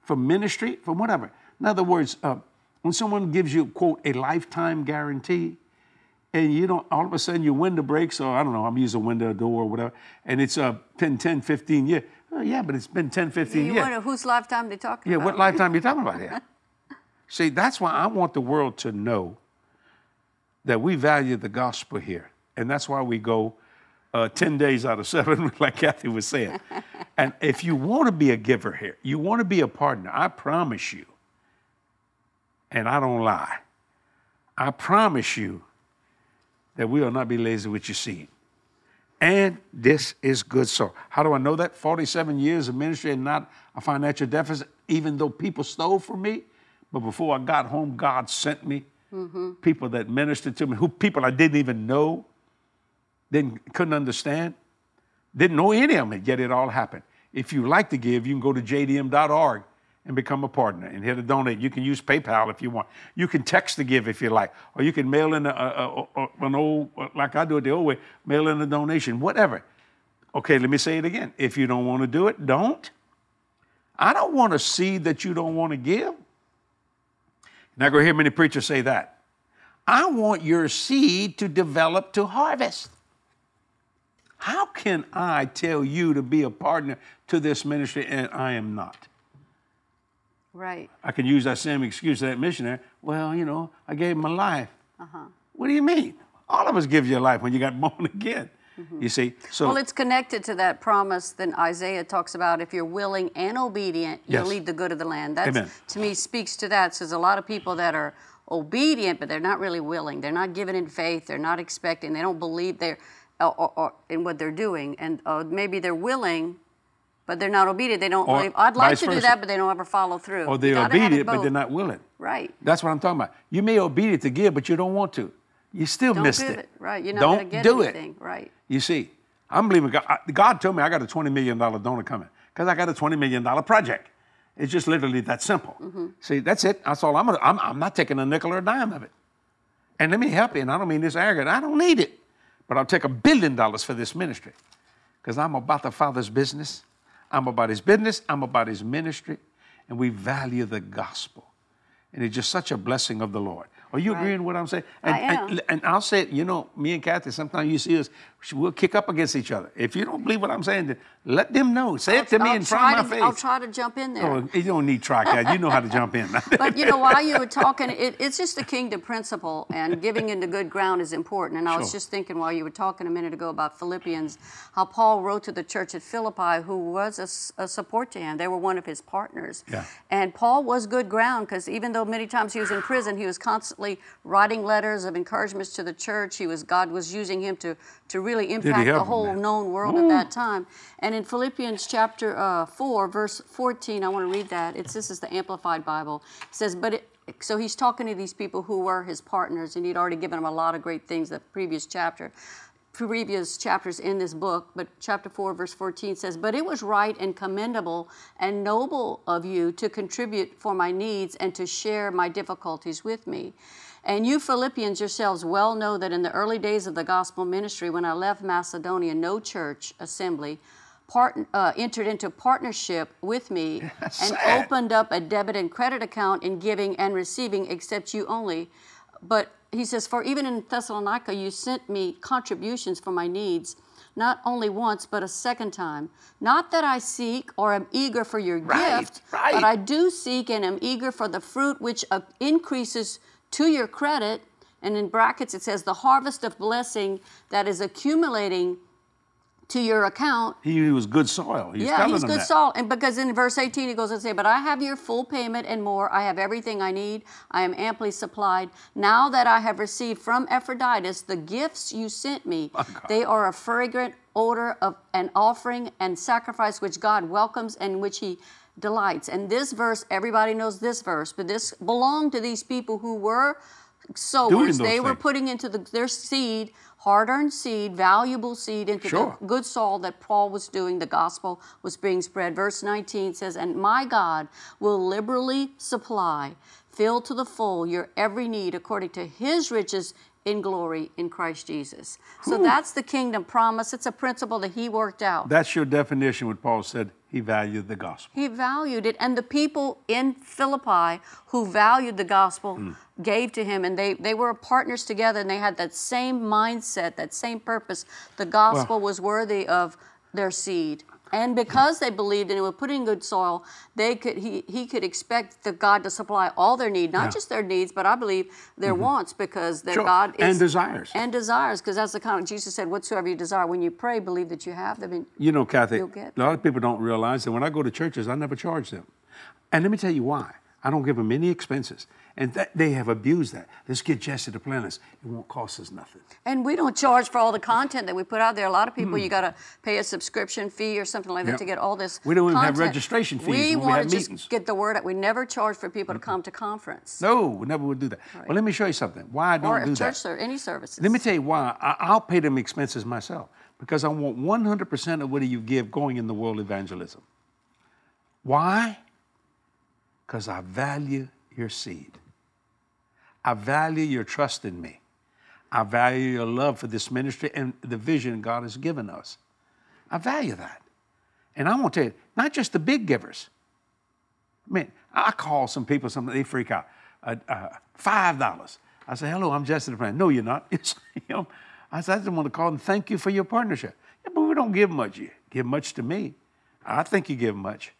for ministry, for whatever. In other words, uh, when someone gives you, quote, a lifetime guarantee, and you don't, all of a sudden your window breaks, or I don't know, I'm using window, door, or whatever, and it's uh, 10, 10, 15 years. Oh, yeah, but it's been 10, 15 you years. wonder whose lifetime they talking about. yeah, about. what lifetime are you talking about here? [LAUGHS] See, that's why I want the world to know that we value the gospel here. And that's why we go uh, 10 days out of seven, [LAUGHS] like Cathy was saying. [LAUGHS] and if you want to be a giver here, you want to be a partner, I promise you, and I don't lie, I promise you that we will not be lazy with your seed and this is good so. How do I know that? 47 years of ministry and not a financial deficit, even though people stole from me. But before I got home, God sent me mm-hmm. people that ministered to me, who people I didn't even know, didn't couldn't understand, didn't know any of them, yet it all happened. If you like to give, you can go to jdm.org and become a partner and hit a donate. You can use PayPal if you want. You can text to give if you like, or you can mail in a, a, a, an old, like I do it the old way, mail in a donation, whatever. Okay, let me say it again. If you don't want to do it, don't. I don't want to see that you don't want to give. Now, go hear many preachers say that. I want your seed to develop to harvest. How can I tell you to be a partner to this ministry and I am not? Right. I can use that same excuse to that missionary. Well, you know, I gave my life. Uh-huh. What do you mean? All of us give you a life when you got [LAUGHS] born again. Mm-hmm. You see, so well, it's connected to that promise that Isaiah talks about. If you're willing and obedient, you'll lead the good of the land. That to me speaks to that. Says a lot of people that are obedient, but they're not really willing. They're not giving in faith. They're not expecting. They don't believe. They're or, or, or in what they're doing, and uh, maybe they're willing, but they're not obedient. They don't. Or believe, I'd like to do versa. that, but they don't ever follow through. Or they're gotta have it obedient, but they're not willing. Right. That's what I'm talking about. You may obedient to give, but you don't want to. You still Don't missed it. it. Right. You're not don't going to get do anything. it. Right. You see, I'm believing God. God told me I got a $20 million donor coming because I got a $20 million project. It's just literally that simple. Mm-hmm. See, that's it. That's all I'm gonna. I'm, I'm not taking a nickel or a dime of it. And let me help you. And I don't mean this arrogant. I don't need it, but I'll take a billion dollars for this ministry because I'm about the Father's business. I'm about His business. I'm about His ministry, and we value the gospel. And it's just such a blessing of the Lord. Are you Right. agreeing with what I'm saying? And, I am. And, and I'll say, you know, me and Cathy, sometimes you see us, we'll kick up against each other. If you don't believe what I'm saying, then let them know. Say it to me I'll in front try of my to, I'll try to jump in there. Oh, you don't need try, Cathy. You know how to jump in. [LAUGHS] But you know, while you were talking, it, it's just the kingdom principle, and giving into good ground is important. And I was Sure. just thinking while you were talking a minute ago about Philippians, how Paul wrote to the church at Philippi, who was a support to him. They were one of his partners. Yeah. And Paul was good ground because even though many times he was in prison, he was constantly writing letters of encouragements to the church. He was God was using him to to really impact the whole known world at that time. And in Philippians chapter uh, 4, verse 14, I want to read that. It's this is the Amplified Bible. It says, but it, so he's talking to these people who were his partners, and he'd already given them a lot of great things the previous chapter. Previous chapters in this book, but chapter 4, verse 14 says, But it was right and commendable and noble of you to contribute for my needs and to share my difficulties with me. And you Philippians yourselves well know that in the early days of the gospel ministry, when I left Macedonia, no church assembly part, uh, entered into partnership with me [LAUGHS] and opened up a debit and credit account in giving and receiving, except you only. But he says, For even in Thessalonica, you sent me contributions for my needs, not only once, but a second time. Not that I seek or am eager for your Right, gift, right. but I do seek and am eager for the fruit which uh, increases to your credit. And in brackets, it says, The harvest of blessing that is accumulating to your account he was good soil. He's yeah, he's good that. salt. And because in verse 18 he goes and say, But I have your full payment and more. I have everything I need. I am amply supplied. Now that I have received from Epaphroditus the gifts you sent me, they are a fragrant odor of an offering and sacrifice which God welcomes and which he delights. And this verse, everybody knows this verse, but this belonged to these people who were sowers. They were putting into the, their seed, hard-earned seed, valuable seed into Sure. the good soil that Paul was doing, the gospel was being spread. Verse 19 says, And my God will liberally supply, fill to the full your every need according to his riches in glory in Christ Jesus. So that's the kingdom promise. It's a principle that he worked out. That's your definition. What Paul said. He valued the gospel. He valued it, and the people in Philippi who valued the gospel Hmm. gave to him, and they, they were partners together, and they had that same mindset, that same purpose. The gospel was worthy of their seed. And because they believed and it was put in good soil, they could he, he could expect the God to supply all their need, not Yeah. Mm-hmm. just their needs, but I believe their wants, because their Sure. God is And desires. and desires, because that's the kind of Jesus said, "Whatsoever you desire, when you pray, believe that you have them." And You know, Cathy, You'll get- a lot of people don't realize that when I go to churches, I never charge them. And let me tell you why. I don't give them any expenses. And that, they have abused that. Let's get Jesse Duplantis. It won't cost us nothing. And we don't charge for all the content that we put out there. A lot of people, you got to pay a subscription fee or something like that Hmm. To get all this. We don't even have registration fees We want to just get the word out. We never charge for people to come to conference No, we never would do that. Well, let me show you something. Why I don't or do church that. ser- any services. Let me tell you why. I, I'll pay them expenses myself because I want 100% of what you give going in the world evangelism. Why? Because I value your seed. I value your trust in me. I value your love for this ministry and the vision God has given us. I value that. And I want to tell you, not just the big givers. I mean, I call some people, some they freak out. Uh, uh, Five dollars. I say, "Hello, I'm Jesse Duplantis." No, you're not. [LAUGHS] I said, "I just want to call and thank you for your partnership." Yeah, but we don't give much. You give much to me. I think you give much.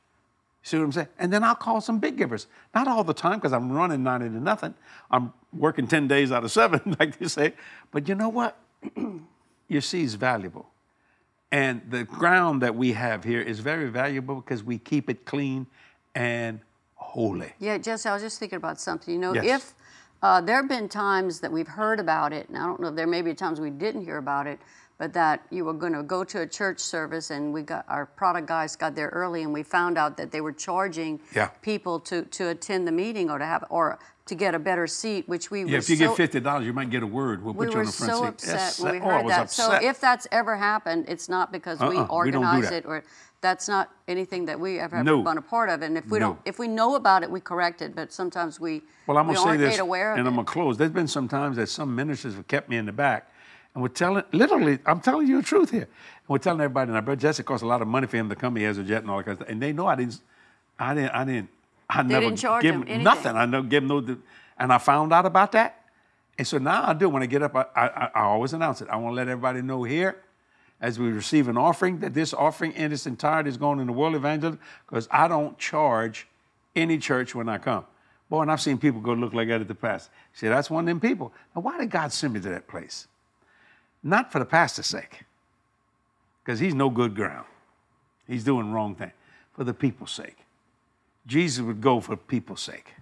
See what I'm saying? And then I'll call some big givers. Not all the time because I'm running 90 to nothing. I'm working 10 days out of seven, [LAUGHS] like they say. But you know what? [CLEARS THROAT] your seed's valuable. And the ground that we have here is very valuable because we keep it clean and holy. Yeah, Jesse, I was just thinking about something. You know, Yes. if uh, there have been times that we've heard about it, and I don't know if there may be times we didn't hear about it, but that you were going to go to a church service, and we got our product guys got there early, and we found out that they were charging Yeah. people to to attend the meeting or to have or to get a better seat, which we Yeah, if you so, get fifty dollars, you might get a word. We'll we put you on the front so seat. upset Yes, when we oh, heard was that. So if that's ever happened, it's not because we Uh-uh, we organize that. it or that's not anything that we ever have No. been a part of. And if we No. don't, if we know about it, we correct it. But sometimes we Well, I'm we gonna say this, made aware of and I'm gonna close. There's been some times that some ministers have kept me in the back, and we're telling, literally, I'm telling you the truth here. And we're telling everybody, now, brother Jesse costs a lot of money for him to come. He has a jet and all that kind of stuff, and they know I didn't, I didn't, I didn't, I never didn't charge give him him anything. nothing. I never give him no, and I found out about that, and so now I do. When I get up, I, I, I always announce it. I want to let everybody know here as we receive an offering, that this offering in its entirety is going in the world evangelism, because I don't charge any church when I come. Boy, and I've seen people go look like that at the past. See, that's one of them people. Now, why did God send me to that place? Not for the pastor's sake, because he's no good ground. He's doing wrong thing. For the people's sake. Jesus would go for people's sake.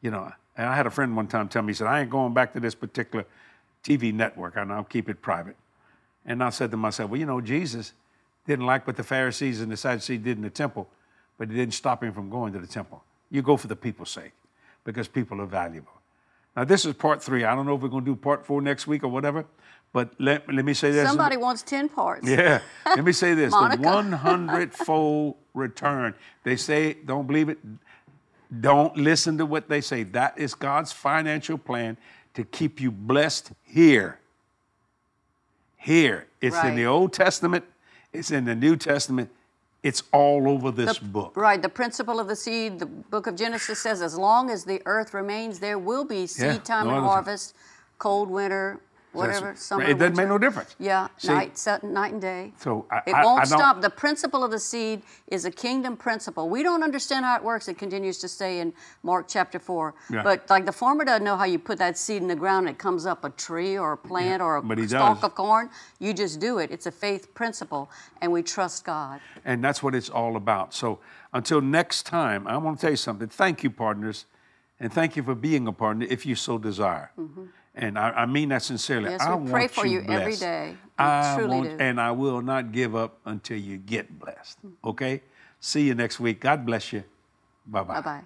You know, and I had a friend one time tell me, he said, I ain't going back to this particular TV network, and I'll keep it private. And I said to myself, well, you know, Jesus didn't like what the Pharisees and the Sadducees did in the temple, but it didn't stop him from going to the temple. You go for the people's sake because people are valuable. Now, this is part three. I don't know if we're going to do part four next week or whatever, but let, let me say this. Somebody wants ten parts. Yeah. Let me say this the Monica. [LAUGHS] 100 fold return. They say, don't believe it. Don't listen to what they say. That is God's financial plan to keep you blessed here. Here. It's in the Old Testament, it's in the New Testament, it's all over this book. Right, the principle of the seed, the book of Genesis says, as long as the earth remains, there will be seed Yeah, time no and harvest, cold winter, whatever. Summer, it doesn't make no difference. Yeah, See- night, set, night and day. So I- it I- won't I stop. The principle of the seed is a kingdom principle. We don't understand how it works. It continues to say in Mark chapter four. Yeah. But like the farmer doesn't know how you put that seed in the ground. and It comes up a tree or a plant or but he a stalk does. of corn. You just do it. It's a faith principle, and we trust God. And that's what it's all about. So until next time, I want to tell you something. Thank you, partners. And thank you for being a partner if you so desire. Mm-hmm. And I, I mean that sincerely. Yes, I we pray for you every blessed. We I truly want, do. And I will not give up until you get blessed. Mm. Okay? See you next week. God bless you. Bye bye. Bye bye.